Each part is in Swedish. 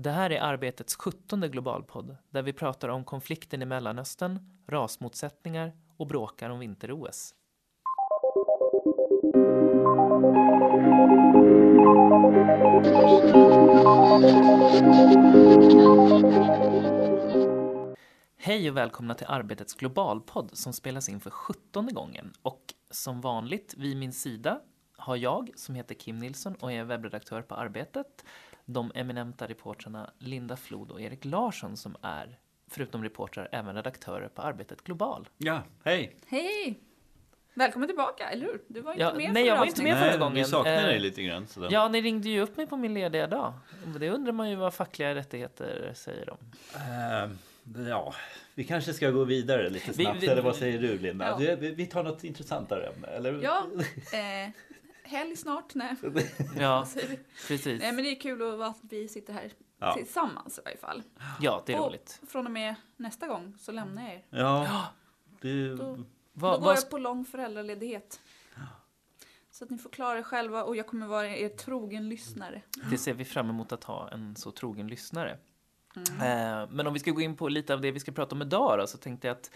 Det här är Arbetets 17 globalpodd där vi pratar om konflikten i Mellanöstern, rasmotsättningar och bråkar om vinter-OS. Hej och välkomna till Arbetets globalpodd som spelas in för 17 gången. Och som vanligt vid min sida har jag, som heter Kim Nilsson och är webbredaktör på Arbetet, de eminenta reportrarna Linda Flod och Erik Larsson som är, förutom reportrar, även redaktörer på Arbetet Global. Ja, hej! Hej! Välkommen tillbaka, eller hur? Du var inte Ja, med nej, jag var inte med förra gången. vi saknar Eh, dig lite grann. Sådär. Ja, ni ringde ju upp mig på min lediga dag. Det undrar man ju vad fackliga rättigheter säger om. Eh, ja, vi kanske ska gå vidare lite Vi- snabbt. vi- eller vad säger du Linda? Ja. Vi, vi- vi tar något intressantare ämne. Eller? Ja, eh, helg snart. Nej. Ja, precis. Nej, men det är kul att vi sitter här Ja. tillsammans i varje fall. Ja, det är och roligt. från och med nästa gång så lämnar jag er. Ja, det, Då, då går vad, jag på lång föräldraledighet. Så att ni får klara er själva och jag kommer vara er trogen lyssnare. det ser vi fram emot att ha en så trogen lyssnare. Mm. Eh, Men om vi ska gå in på lite av det vi ska prata om idag då, så tänkte jag att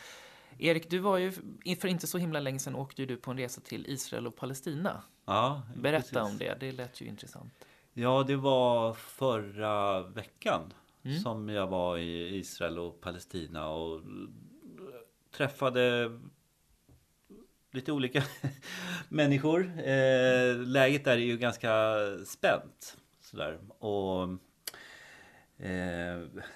Erik, du var ju för inte så himla länge sedan åkte du på en resa till Israel och Palestina. ja, Berätta precis. om det, det lät ju intressant. Ja, det var förra veckan Mm. som jag var i Israel och Palestina och träffade lite olika människor. Eh, läget där är ju ganska spänt. Sådär. Och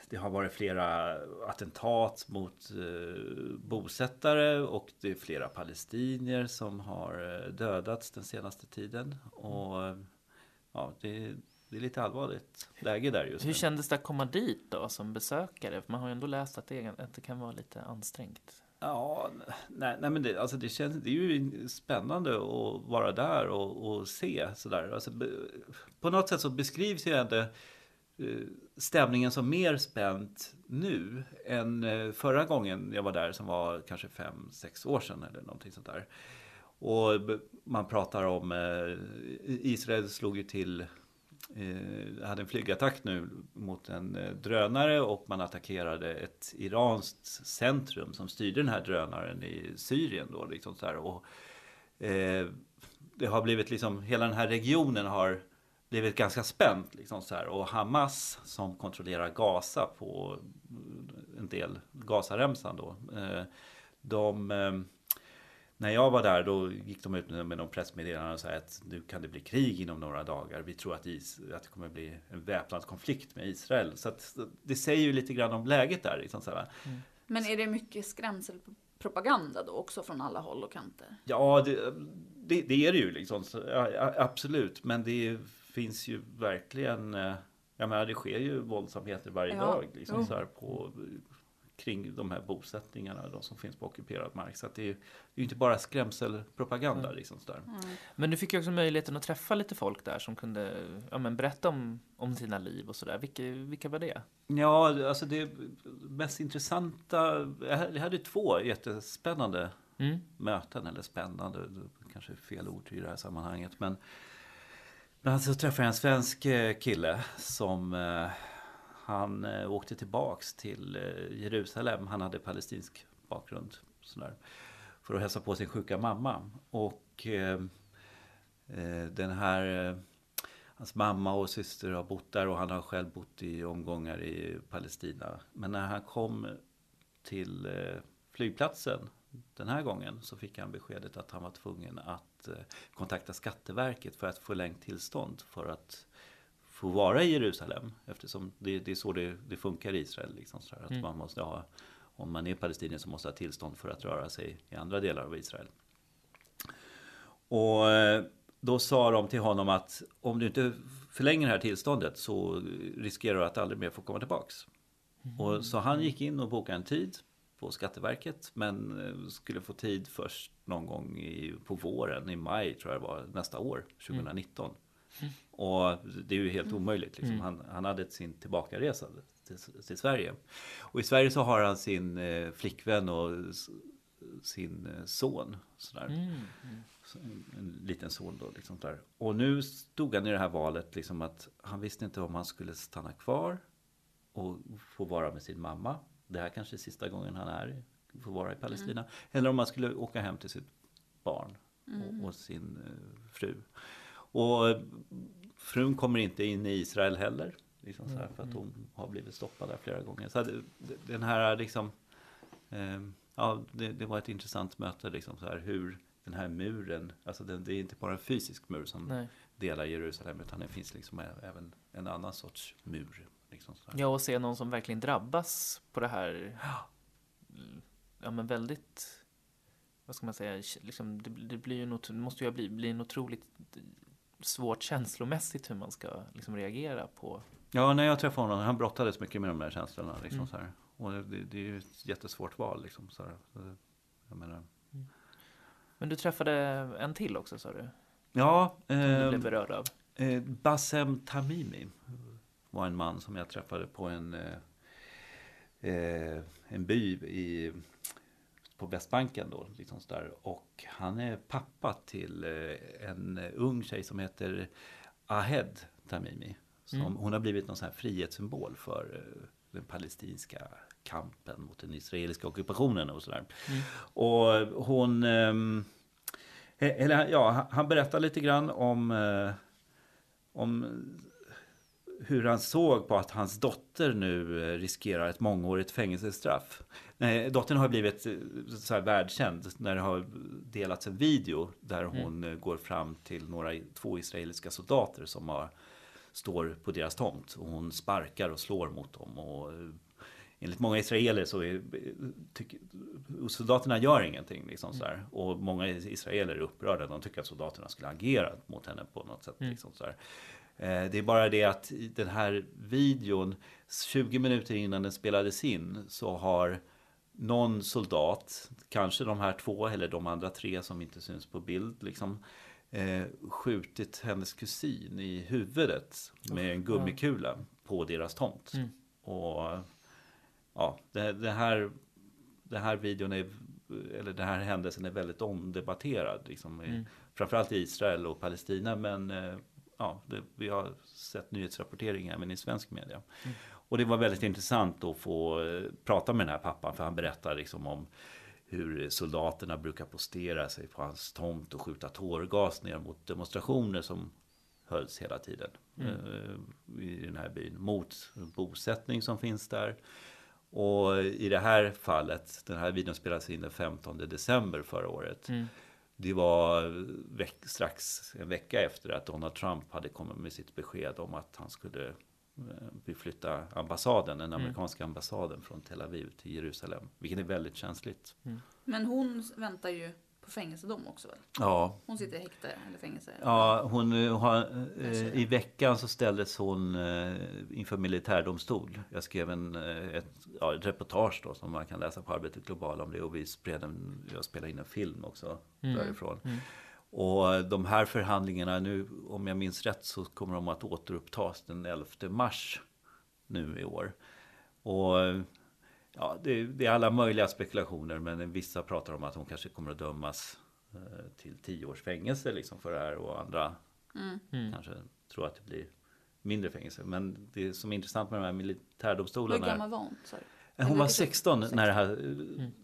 det har varit flera attentat mot eh, bosättare och det är flera palestinier som har eh, dödats den senaste tiden. Och eh, ja, det, det är lite allvarligt läge där just Hur nu. kändes det att komma dit då som besökare? Man har ju ändå läst att det, att det kan vara lite ansträngt. Ja, nej, nej men det, alltså det, känns, det är ju spännande att vara där och, och se sådär. Alltså, på något sätt så beskrivs ju ändå eh, Eh, stämningen som mer spänt nu än eh, förra gången jag var där som var kanske fem, sex år sedan eller någonting sånt där. Och man pratar om eh, Israel slog ju till hade en flygattack nu mot en drönare och man attackerade ett iranskt centrum som styrde den här drönaren i Syrien då liksom så här. Och, eh, det har blivit liksom, hela den här regionen har blivit ganska spänt liksom så här. Och Hamas som kontrollerar Gaza på en del, Gazaremsan då. Eh, de eh, när jag var där då gick de ut med någon pressmeddelande och sa att nu kan det bli krig inom några dagar. Vi tror att, is, att det kommer bli en väpnad konflikt med Israel. Så att det säger ju lite grann om läget där. Liksom så här. Men är det mycket skrämselpropaganda då också från alla håll och kanter? Ja, det, det, det är det ju liksom. Så, ja, absolut, men det finns ju verkligen. eh, Jag menar, det sker ju våldsamheter varje Ja, dag liksom, så här, på, kring de här bosättningarna, de som finns på ockuperad mark. Så att det är ju det är inte bara skrämselpropaganda. Liksom, så där. Men du fick ju också möjligheten att träffa lite folk där som kunde ja, men berätta om, om sina liv och sådär. Vilka, vilka var det? Ja, alltså det mest intressanta, jag hade två jättespännande Mm. möten, eller spännande, kanske fel ord i det här sammanhanget. Men bland annat alltså, så träffade jag en svensk eh, kille som eh, han eh, åkte tillbaks till eh, Jerusalem, han hade palestinsk bakgrund. Sådär, för att hälsa på sin sjuka mamma. Och eh, eh, den här eh, Hans mamma och syster har bott där och han har själv bott i omgångar i Palestina. Men när han kom till eh, flygplatsen den här gången så fick han beskedet att han var tvungen att eh, kontakta Skatteverket för att få förlängt tillstånd för att få vara i Jerusalem. Eftersom det, det är så det, det funkar i Israel. Liksom, så här, att Mm. man måste ha, om man är palestinier så måste man ha tillstånd för att röra sig i andra delar av Israel. Och eh, då sa de till honom att om du inte förlänger det här tillståndet så riskerar du att aldrig mer få komma tillbaks. Och så han gick in och bokade en tid på Skatteverket men eh, skulle få tid först någon gång i, på våren, i maj tror jag det var, nästa år, 2019. Och det är ju helt omöjligt. Liksom. Mm. Han, han hade sin tillbakaresa till, till Sverige. Och i Sverige så har han sin eh, flickvän och sin eh, son. Sådär. Mm. En liten son då. Liksom där. Och nu stod han i det här valet liksom att han visste inte om han skulle stanna kvar och få vara med sin mamma. Det här kanske är sista gången han är, får vara i Palestina. Eller om man skulle åka hem till sitt barn och, och sin eh, fru. Och eh, frun kommer inte in i Israel heller. Liksom så här, för att hon har blivit stoppad där flera gånger. Så det- den här liksom eh, Ja, det, det var ett intressant möte liksom så här hur den här muren, alltså den, det är inte bara en fysisk mur som Nej. delar Jerusalem utan det finns liksom även en annan sorts mur. Liksom. Ja, och se någon som verkligen drabbas på det här. Ja, men väldigt. Vad ska man säga? Liksom, det, det blir ju det måste ju bli, bli en otroligt svårt känslomässigt hur man ska liksom reagera på. Ja, när jag träffade honom, han brottades mycket med de där känslorna. Liksom, Mm. så här. Och det, det är ju ett jättesvårt val. Liksom, så här. Jag menar, Men du träffade en till också sa du? ja, Som du eh, blev berörd av. Eh, Bassem Tamimi var en man som jag träffade på en, eh, eh, en by i, på Västbanken. Då, liksom där. Och han är pappa till eh, en ung tjej som heter Ahed Tamimi. Som, Mm. Hon har blivit någon sån här frihetssymbol för eh, den palestinska kampen mot den israeliska ockupationen och sådär. Mm. Och hon... ehm, eller ja, han- han berättar lite grann om, eh, om hur han såg på att hans dotter nu eh, riskerar ett mångårigt fängelsestraff. Dottern har blivit eh, så här världskänd när det har delats en video där hon eh, går fram till några, två israeliska soldater som har, står på deras tomt. Och hon sparkar och slår mot dem. Och, enligt många israeler så är, tycker, soldaterna gör ingenting. Liksom så här. Och många israeler är upprörda. De tycker att soldaterna skulle agera mot henne på något sätt. Liksom så här. Eh, Det är bara det att i den här videon, 20 minuter innan den spelades in, så har någon soldat, kanske de här två eller de andra tre som inte syns på bild, liksom, eh, skjutit hennes kusin i huvudet med en gummikula på deras tomt. Mm. Och ja, det, det här den här videon är, eller den här händelsen är väldigt omdebatterad. Liksom, i, Mm. Framförallt i Israel och Palestina. Men eh, ja, det, vi har sett nyhetsrapportering även i svensk media. Och det var väldigt intressant att få eh, prata med den här pappan. För han berättar liksom om hur soldaterna brukar postera sig på hans tomt och skjuta tårgas ner mot demonstrationer som hölls hela tiden eh, i den här byn. Mot bosättning som finns där. Och i det här fallet, den här videon spelades in den 15 december förra året. Mm. Det var veck, strax en vecka efter att Donald Trump hade kommit med sitt besked om att han skulle eh, beflytta ambassaden, den amerikanska ambassaden från Tel Aviv till Jerusalem. Vilket är väldigt känsligt. Men hon väntar ju på fängelsedom också väl? Ja, Hon sitter i häkte eller fängelse. Ja, hon eh, har, eh, i veckan så ställdes hon eh, inför militärdomstol. Jag skrev en, eh, ett, ja, ett reportage då som man kan läsa på Arbetet Global om det och vi spred en, jag spelade in en film också därifrån. Och de här förhandlingarna nu, om jag minns rätt, så kommer de att återupptas den 11 mars nu i år. Och ja, det, det är alla möjliga spekulationer, men vissa pratar om att hon kanske kommer att dömas eh, till tio års fängelse liksom för det här och andra Mm. kanske tror att det blir mindre fängelse. Men det som är intressant med de här Hur militärdomstolarna gammal var hon? Hon var Eller- 16 när det, här,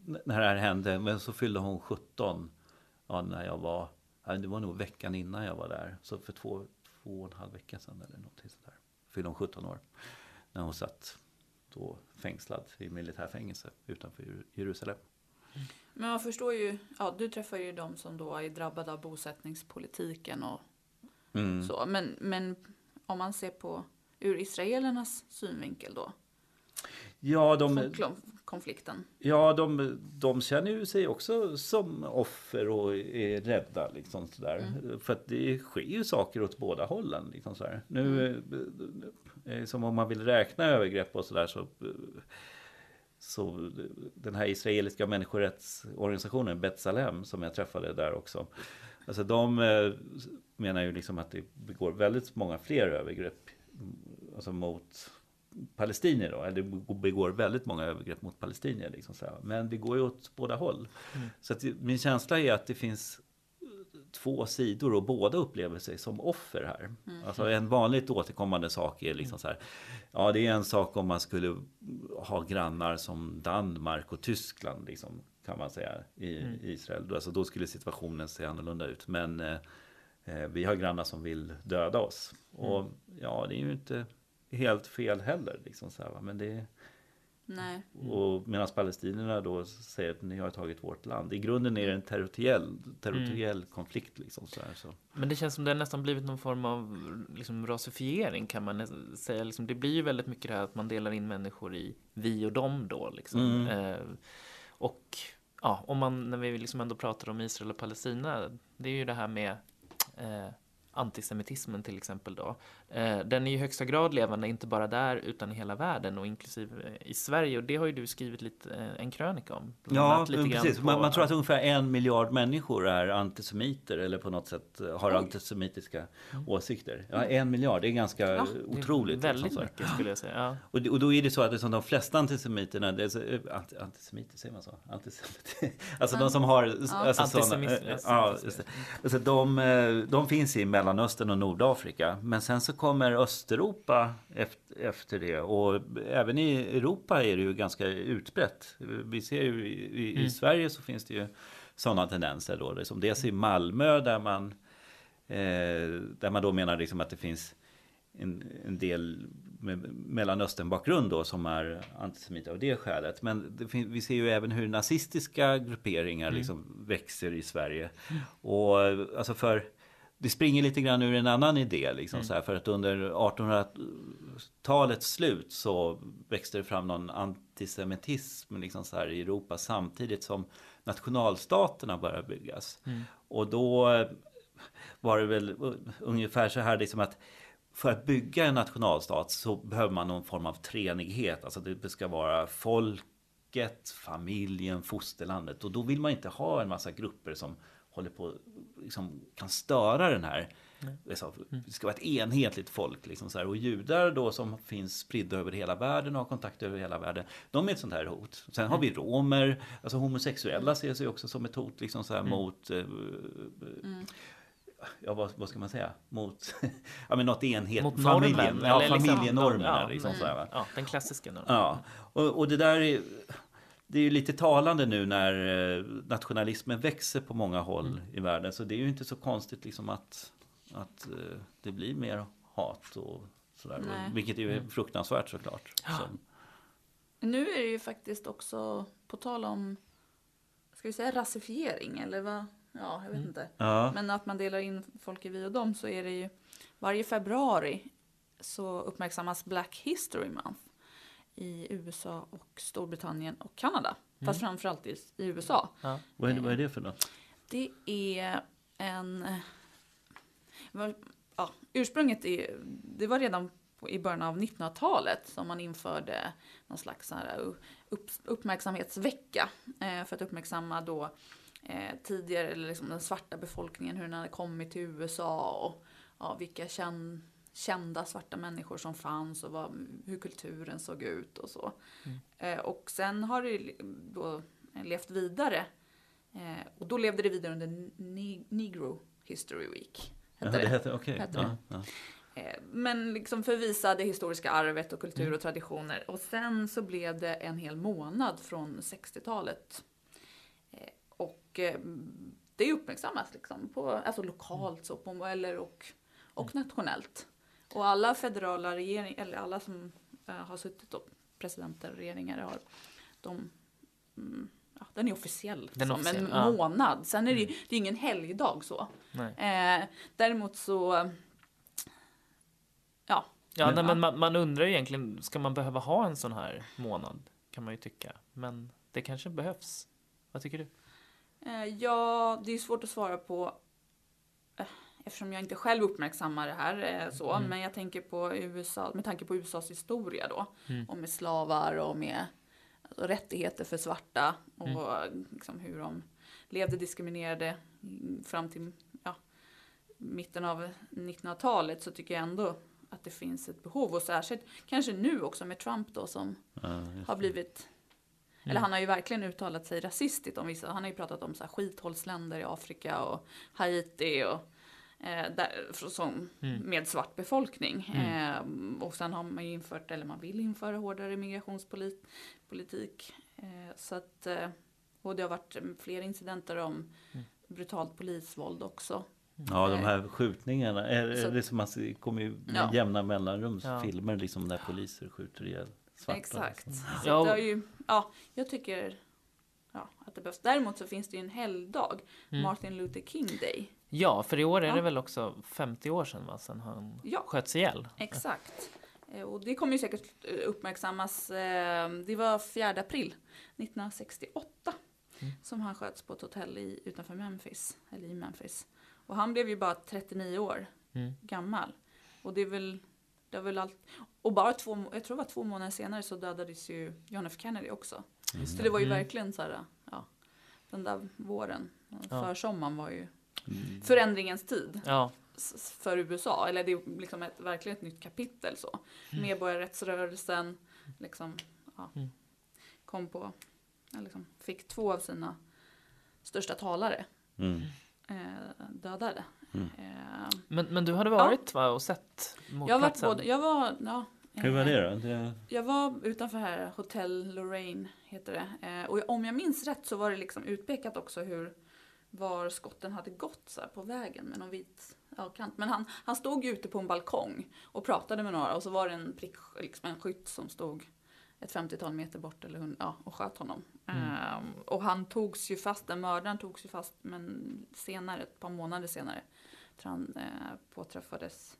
när det här hände. Men så fyllde hon 17 ja, när jag var, det var nog veckan innan jag var där. Så för två, två och en halv vecka sedan eller någonting sådär. Fyllde hon 17 år. När hon satt då fängslad i militärfängelse utanför Jer- Jerusalem. Men man förstår ju, ja du träffar ju de som då är drabbade av bosättningspolitiken och Mm. så. Men, men om man ser på ur israelernas synvinkel då, Ja, de, konfl- konflikten. Ja, de, de känner ju sig också som offer och är rädda. Liksom, sådär. För att det sker ju saker åt båda hållen. Liksom, sådär. Nu, eh, eh, som om man vill räkna övergrepp och sådär så, eh, så den här israeliska människorättsorganisationen Betsalem som jag träffade där också. Alltså de eh, menar ju liksom att det begår väldigt många fler övergrepp mm, alltså mot palestinier då, eller det begår väldigt många övergrepp mot palestinier. Liksom så här. Men det går ju åt båda håll. Så att det- min känsla är att det finns två sidor och båda upplever sig som offer här. Mm. Alltså en vanligt återkommande sak är liksom så här. Ja, det är en sak om man skulle ha grannar som Danmark och Tyskland liksom, kan man säga i Mm. Israel. Alltså då skulle situationen se annorlunda ut. Men eh, eh, vi har grannar som vill döda oss. Och Mm. ja, det är ju inte helt fel heller. Liksom så här? Men det, Nej. och medan palestinierna då säger att ni har tagit vårt land. I grunden är det en territoriell, territoriell Mm. konflikt. Liksom, så här, så. Men det känns som det har nästan blivit någon form av liksom, rasifiering kan man säga. Liksom, det blir ju väldigt mycket det här att man delar in människor i vi och dem då. Liksom. Mm. Eh, och ja, om man, när vi liksom ändå pratar om Israel och Palestina, det är ju det här med eh, antisemitismen till exempel då. Eh, den är ju i högsta grad levande, inte bara där utan i hela världen och inklusive eh, i Sverige. Och det har ju du skrivit lite, eh, en krönika om. Ja, precis. på- Man, man tror att ungefär en miljard människor är antisemiter eller på något sätt har Oj. antisemitiska åsikter. Ja, en miljard, det är ganska Ja. Det är otroligt. Väldigt liksom, här. mycket skulle jag säga. Ja. och, det- och då är det så att liksom, de flesta antisemiterna, det är så, anti, antisemiter, säger man så? Antisemiter. Alltså de som har... Alltså, såna, Antisemit- eh, ja, just det. Alltså, de, de finns i Mellanöstern och Nordafrika. Men sen så kommer Östeuropa efter, det. Och även i Europa är det ju ganska utbrett. Vi ser ju i, Mm. Sverige så finns det ju sådana tendenser då. Liksom dels i Malmö där man, eh, där man då menar liksom att det finns en, en del med Mellanöstern-bakgrund då som är antisemiter av det skälet. Men det vi ser ju även hur nazistiska grupperingar liksom växer i Sverige. Och eh, alltså för det springer lite grann ur en annan idé liksom så här, för att under 1800-talets slut så växte det fram någon antisemitism liksom så här i Europa samtidigt som nationalstaterna började byggas. Och då var det väl ungefär så här liksom att för att bygga en nationalstat så behöver man någon form av treenighet. Alltså det ska vara folket, familjen, fosterlandet. Och då vill man inte ha en massa grupper som håller på liksom kan störa den här. Liksom, det ska vara ett enhetligt folk. Liksom så här. Och judar då som finns spridda över hela världen och har kontakt över hela världen. De är ett sånt här hot. Sen har vi romer, alltså homosexuella ser sig också som ett hot liksom så här, mot eh, ja, vad, vad ska man säga? Mot ja, men något enhet. Mot familjen, normen, ja, liksom- familjenormerna. ja, liksom, mm. så här, va? Ja, den klassiska normen. Ja, och, och det där är, det är ju lite talande nu när eh, nationalismen växer på många håll Mm. i världen. Så det är ju inte så konstigt liksom att, att eh, det blir mer hat och sådär. Nej. Vilket är ju Mm. fruktansvärt såklart. Så, Nu är det ju faktiskt också på tal om, ska vi säga rasifiering eller vad? Ja, jag vet inte. ja. Men att man delar in folk i vi och dem så är det ju varje februari så uppmärksammas Black History Month i USA och Storbritannien och Kanada. Fast framförallt i, i USA. Ja. vad, är, det- vad är det för något? Det är en... Ja, ursprunget är, det var redan i början av 1900-talet som man införde någon slags här upp, uppmärksamhetsvecka eh, för att uppmärksamma då eh, tidigare, eller liksom den svarta befolkningen, hur den hade kommit till USA och ja, vilka känn, kända svarta människor som fanns och vad, hur kulturen såg ut och så. Eh, och sen har det då levt vidare Eh, och då levde det vidare under Negro History Week. Ja, Hette det det. heter, okej. Hette Ja, ja. Eh, men liksom för att visa det historiska arvet och kultur och traditioner. Och sen så blev det en hel månad från 60-talet. Eh, och eh, det uppmärksammas liksom på, alltså lokalt så på, eller och, och nationellt. Och alla federala regeringar, eller alla som eh, har suttit och presidenter och regeringar har, de mm, Ja, den är officiell Den som officiell, en ja. månad. Sen är det, ju- det är ingen helgdag så. Nej. Eh, däremot så, ja, Ja, Men- nej, men man, man undrar ju egentligen, ska man behöva ha en sån här månad? Kan man ju tycka. Men det kanske behövs. Vad tycker du? Eh, Ja, det är svårt att svara på eftersom jag inte själv uppmärksammar det här eh, så. Mm. Men jag tänker på USA, med tanke på USAs historia då. Mm. Och med slavar och med alltså, rättigheter för svarta. Och Mm. liksom, hur de levde diskriminerade mm, fram till ja, mitten av 1900-talet. Så tycker jag ändå att det finns ett behov. Och särskilt kanske nu också med Trump då som Ja, har blivit Eller han har ju verkligen uttalat sig rasistiskt om vissa. Han har ju pratat om så här skithålsländer i Afrika och Haiti och där, som, med svart befolkning. Eh, och sen har man ju infört, eller man vill införa hårdare migrationspolitik. Eh, så att, eh, och det har varit mm, fler incidenter om brutalt polisvåld också. Ja, de här skjutningarna. Är, Så- är det som man ser- kommer ju med Ja. jämna mellanrum Ja. filmer liksom där poliser skjuter ihjäl svarta. Exakt. liksom. Så Ja, det har ju, ja, jag tycker ja, att det behövs. Däremot så finns det ju en helgdag, Mm. Martin Luther King Day. Ja, för i år är Ja. det väl också 50 år sedan va, sedan han Ja. sköts ihjäl. Exakt. Eh, Och det kommer ju säkert eh, uppmärksammas. eh, Det var 4 april 1968 Mm. som han sköts på ett hotell i, utanför Memphis, eller i Memphis. Och han blev ju bara 39 år Mm. gammal. Och det är väl, det är väl allt. Och bara två, jag tror det var två månader senare så dödades ju John F Kennedy också. Just Så det var ju Mm. verkligen så här, ja, den där våren, Ja. försommaren var ju Mm. förändringens tid Ja, för USA. Eller det är liksom ett, verkligen ett nytt kapitel så. Medborgarrättsrörelsen liksom, ja, Mm. kom på, ja, liksom, fick två av sina största talare Mm. eh, dödade. Mm. Eh, men, men du hade varit va, och sett jag, mordplatsen? både, jag var, ja, Hur var eh, det då? Det, Jag var utanför här, Hotel Lorraine heter det. Eh, och om jag minns rätt så var det liksom utpekat också hur var skotten hade gått så på vägen med någon vit ja, kant. Men han, han stod ju ute på en balkong och pratade med några och så var det en, prick, liksom en skytt som stod ett 50-tal meter bort eller, ja, och sköt honom. Ehm, och han togs ju fast, den mördaren togs ju fast men senare, ett par månader senare, tror han eh, påträffades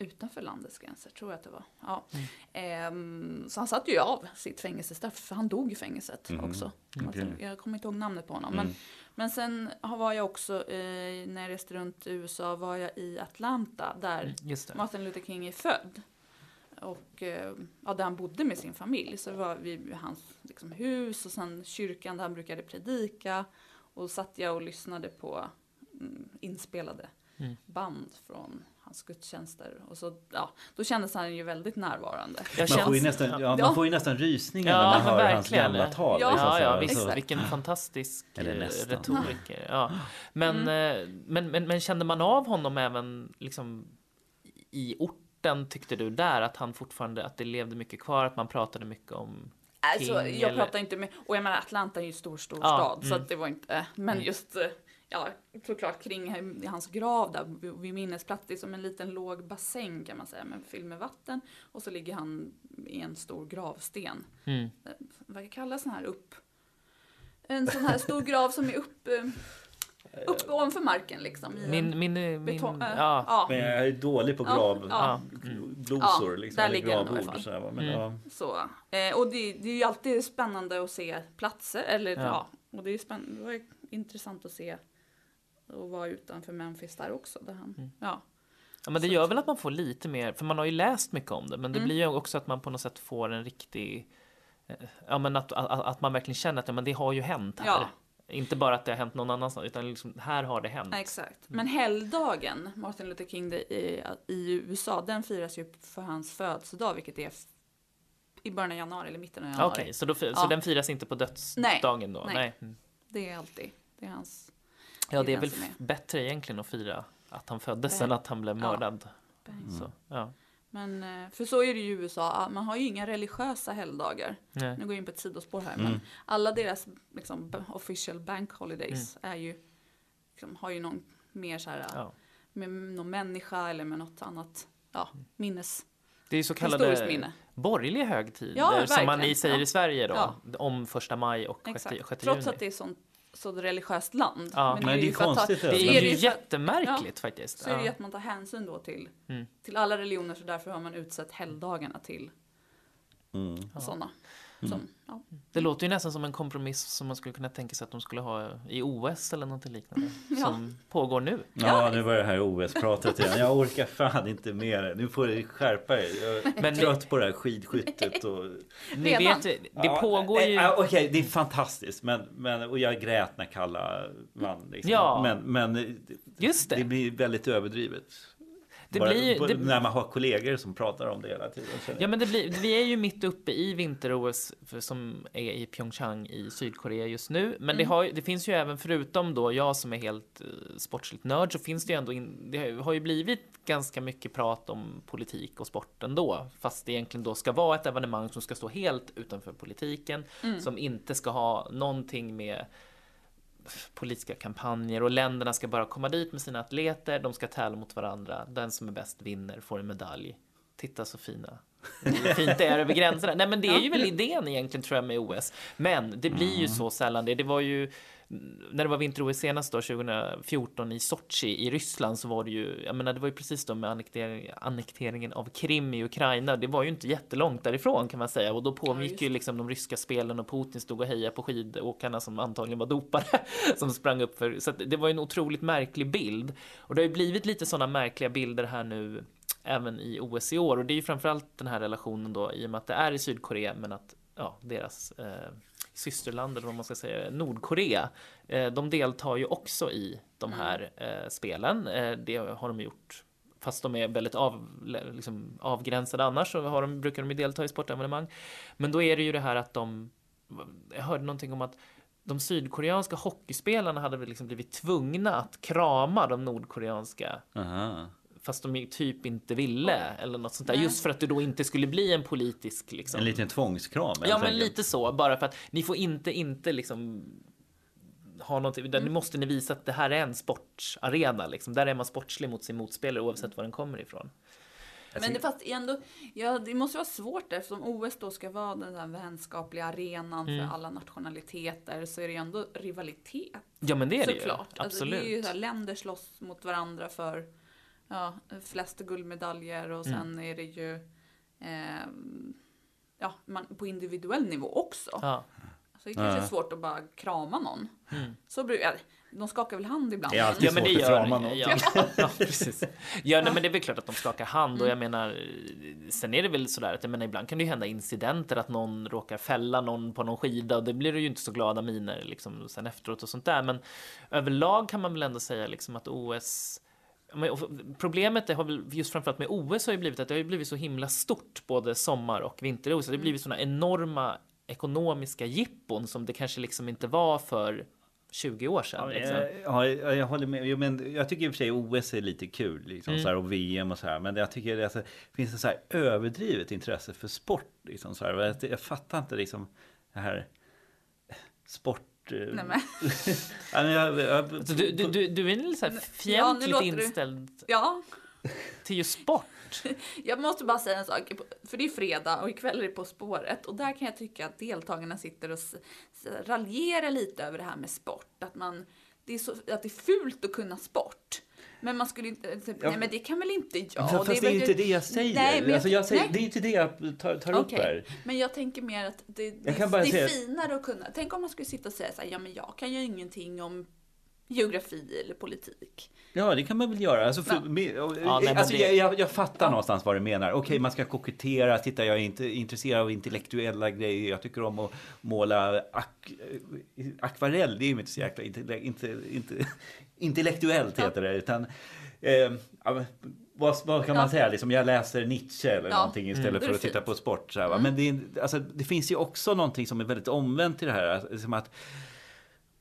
utanför landets gränser, tror jag att det var. Ja. Ehm, så han satt ju av sitt fängelsestraff, för han dog i fängelset Mhm. också. Okej. Jag kommer inte ihåg namnet på honom. Mm. Men, men sen var jag också, eh, när jag reste runt i USA, var jag i Atlanta, där Mm. Martin Luther King är född. Och eh, ja, där han bodde med sin familj. Så var vid hans liksom, hus och sen kyrkan där han brukade predika. Och satt jag och lyssnade på mm, inspelade Mm. band från hans gudstjänster. Och så, ja, då kändes han ju väldigt närvarande. Jag man, får ju känns- nästan, ja, Ja. man får ju nästan rysningar Ja, när man hör hans verkligen. gamla tal. Ja. liksom, Ja, så visst. Så- Vilken fantastisk retoriker. Ja. Men, Mm. eh, men, men, men kände man av honom även liksom, i orten, tyckte du, där? Att han fortfarande, att det levde mycket kvar, att man pratade mycket om Alltså, King jag eller- pratar inte med, och jag menar Atlanta är ju stor, stor Ja, stad. Så mm. att det var inte, men Mm. just, eh, ja, såklart kring hans grav där vid- vid minnesplats. Det är som en liten låg bassäng kan man säga, med fylld med vatten. Och så ligger han i en stor gravsten. Mm. Eh, Vad kallas sån här upp? En sån här stor grav som är upp, eh, upp ovanför marken liksom. Min, min, min, eh, ja. ja, Men jag är dålig på grav, ja. glosor, Ja, liksom, där eller ligger den gravord. och sådär, va. men, Mm. ja. Så, eh, och det, det är ju alltid spännande att se platser, eller Ja. ja, och det är spännande, det var ju intressant att se och vara utanför Memphis där också. Där han, Mm. ja. ja, men det gör väl att man får lite mer, för man har ju läst mycket om det, men det Mm. blir ju också att man på något sätt får en riktig, eh, ja men att, att, att man verkligen känner att ja, men det har ju hänt här. Ja. Inte bara att det har hänt någon annanstans, utan liksom, här har det hänt. Exakt. Men helgdagen, Martin Luther King Day i, i USA, den firas ju för hans födelsedag, vilket är i början av januari eller mitten av januari. Okej, så, då, så Ja. den firas inte på dödsdagen då? Nej. Mm. Det är alltid, det är hans Ja, Det är är väl f- bättre egentligen att fira att han föddes än att han blev mördad. bang. Så, ja. Men, eh, för så är det ju i USA, man har ju inga religiösa helgdagar. Nej. Nu går jag in på ett sidospår här, Mm. men alla deras liksom, official bank holidays är ju, liksom, har ju någon mer så här, Mm. Ja. med någon människa eller med något annat, ja, minnes, Det är så kallade minne. borgerliga högtider Ja, som man i säger i Sverige då, om första maj och 6, Exakt. 6 Trots juni. att det är sånt, så religiöst land. Ja. Men Men det är ju att ta- konstigt, det alltså. är det ju jättemärkligt faktiskt. Så är det ju Ja. att man tar hänsyn då till, Mm. till alla religioner, så därför har man utsett helgdagarna till Mm. Ja. Mm. Som, ja. Det låter ju nästan som en kompromiss som man skulle kunna tänka sig att de skulle ha i OS eller något liknande. Ja. Som pågår nu. Ja, nu var det här OS-pratet igen. Jag orkar fan inte mer. Nu får ni skärpa er. Jag är Men- trött på det här skidskyttet. Och... Ni vet, det Ja, pågår ju... ja, Okej, det är fantastiskt. Men, men, och jag grät när Kalla vann. Liksom. Ja. Men, men det, Just det. det blir väldigt överdrivet. Det Bara, blir- det- När man har kollegor som pratar om det hela tiden. Ja, men det blir, vi är ju mitt uppe i vinter-OS som är i Pyeongchang i Sydkorea just nu. Men det, har, det finns ju även, förutom då jag som är helt uh, sportsligt nörd, så finns det ju ändå, in, det har ju blivit ganska mycket prat om politik och sport ändå. Fast det egentligen då ska vara ett evenemang som ska stå helt utanför politiken, som inte ska ha någonting med politiska kampanjer och länderna ska bara komma dit med sina atleter, de ska tävla mot varandra, den som är bäst vinner får en medalj. Titta så fina. Hur fint det är över gränserna. Nej men det är ju väl idén egentligen tror jag med OS. Men det blir ju så sällan det. Det var ju när det var vinter-OS senast då 2014 i Sochi i Ryssland så var det ju, jag menar det var ju precis då med annektering, annekteringen av Krim i Ukraina. Det var ju inte jättelångt därifrån kan man säga och då pågick just ju liksom de ryska spelen och Putin stod och hejade på skidåkarna som antagligen var dopade som sprang upp för. Så det var ju en otroligt märklig bild och det har ju blivit lite sådana märkliga bilder här nu även i OS i år och det är ju framförallt den här relationen då i och med att det är i Sydkorea men att ja, deras eh, systerland eller vad man ska säga, Nordkorea, eh, de deltar ju också i de här eh, spelen. Eh, det har de gjort fast de är väldigt av, liksom, avgränsade annars så har de, brukar de ju delta i sportevenemang. Men då är det ju det här att de, jag hörde någonting om att de sydkoreanska hockeyspelarna hade väl liksom blivit tvungna att krama de nordkoreanska Aha. Fast de typ inte ville eller något sånt där. Nej. Just för att det då inte skulle bli en politisk liksom. En liten tvångskram. Ja, men enkelt. lite så. Bara för att ni får inte, inte liksom ha någonting, utan nu måste ni visa att det här är en sportarena. Liksom. Där är man sportslig mot sin motspelare oavsett var den kommer ifrån. Men det fast ändå, ja, det måste vara svårt eftersom OS då ska vara den här vänskapliga arenan Mm. för alla nationaliteter så är det ju ändå rivalitet. Ja, men det är det ju. Såklart. Alltså, det är ju Absolut. så här, länder slåss mot varandra för ja, flest guldmedaljer och Mm. sen är det ju ehm, ja, man, på individuell nivå också. Ja. Så det kanske är Ja. svårt att bara krama någon. Mm. Så brukar, de skakar väl hand ibland. Det är alltid Ja men det svårt att gör krama någon. Ja, ja, precis. Ja, nej, men det är väl klart att de skakar hand och jag menar sen är det väl sådär att jag menar ibland kan det ju hända incidenter att någon råkar fälla någon på någon skida och det blir det ju inte så glada miner liksom sen efteråt och sånt där. Men överlag kan man väl ändå säga liksom att OS Problemet det har väl just framförallt med OS har ju blivit att det har blivit så himla stort både sommar och vinter-OS. Det har blivit såna enorma ekonomiska jippon som det kanske liksom inte var för 20 år sedan. Ja, liksom. jag, ja, jag håller med. Jo, men jag tycker i och för sig OS är lite kul liksom, Mm. så här, och VM och så här. Men jag tycker det alltså, finns ett så här överdrivet intresse för sport. Liksom, så här. Jag, jag fattar inte liksom det här sport... eh, Nej, men, ja, men jag, jag, Så du, du, du, du är lite Ja, fientligt du- inställd ja, till just sport. jag måste bara säga en sak. För det är fredag och ikväll är det På spåret. Och där kan jag tycka att deltagarna sitter och raljerar lite över det här med sport. Att, man, det är så, att det är fult att kunna sport. Men man skulle inte... Typ, Ja. Nej men det kan väl inte jag? Ja, Och fast det är ju inte det jag säger. Nej, men jag- alltså, jag säger nej. Det är inte det jag tar, tar upp Okej, här. Men jag tänker mer att det, det, det är finare att kunna. Tänk om man skulle sitta och säga så här, ja men jag kan ju ingenting om geografi eller politik. Ja, det kan man väl göra. Alltså, för, Ja. med, och, Ja, nej, alltså, det- jag, jag, jag fattar Ja. någonstans vad du menar. Okej, man ska kokettera. Titta, jag är inte intresserad av intellektuella grejer. Jag tycker om att måla ak akvarell. Det är ju inte så jäkla inte, inte, inte, intellektuellt, heter det. Utan, eh, vad, vad kan man säga? Liksom, jag läser Nietzsche eller Ja. någonting istället Mm. för att titta på sport. Så här, va? Men det, alltså, det finns ju också någonting som är väldigt omvänt i det här. Alltså, Som att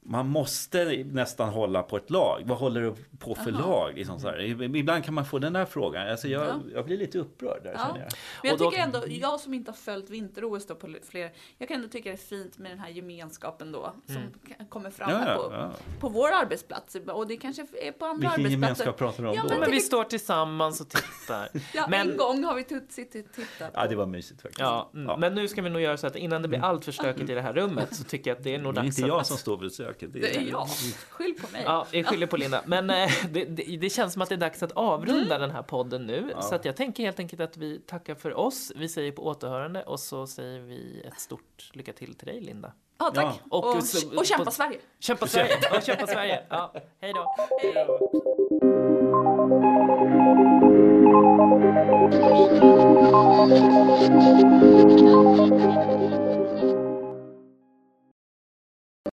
man måste nästan hålla på ett lag. Vad håller du på för Jaha. lag? Liksom så här. Ibland kan man få den här frågan. Alltså jag, Ja. jag blir lite upprörd där Ja. känner jag. Men jag då- tycker ändå, jag som inte har följt vinter-OS på fler, jag kan ändå tycka det är fint med den här gemenskapen då som Mm. kommer fram Ja, här ja, på, ja. på vår arbetsplats och det kanske är på andra Vilken arbetsplatser. gemenskap pratar du om Ja, då? men Men vi står tillsammans och tittar. Ja, Men- en gång har vi suttit och tittat. Ja, det var mysigt faktiskt. Ja, mm. men nu ska vi nog göra så att innan det blir allt för stökigt i det här rummet så tycker jag att det är nog det är dags inte jag att... som står vid söket. Det är jag. Skyll på mig. Ja, jag skyller på Linda. Men eh, det, det, det känns som att det är dags att avrunda Mm. den här podden nu. Ja. Så att jag tänker helt enkelt att vi tackar för oss. Vi säger på återhörande och så säger vi ett stort lycka till till dig Linda. Ja, tack. Ja. Och Och, så- och, kämpa på- Sverige. Kämpa Sverige! Ja, kämpa Sverige! Ja, hej då! Hej.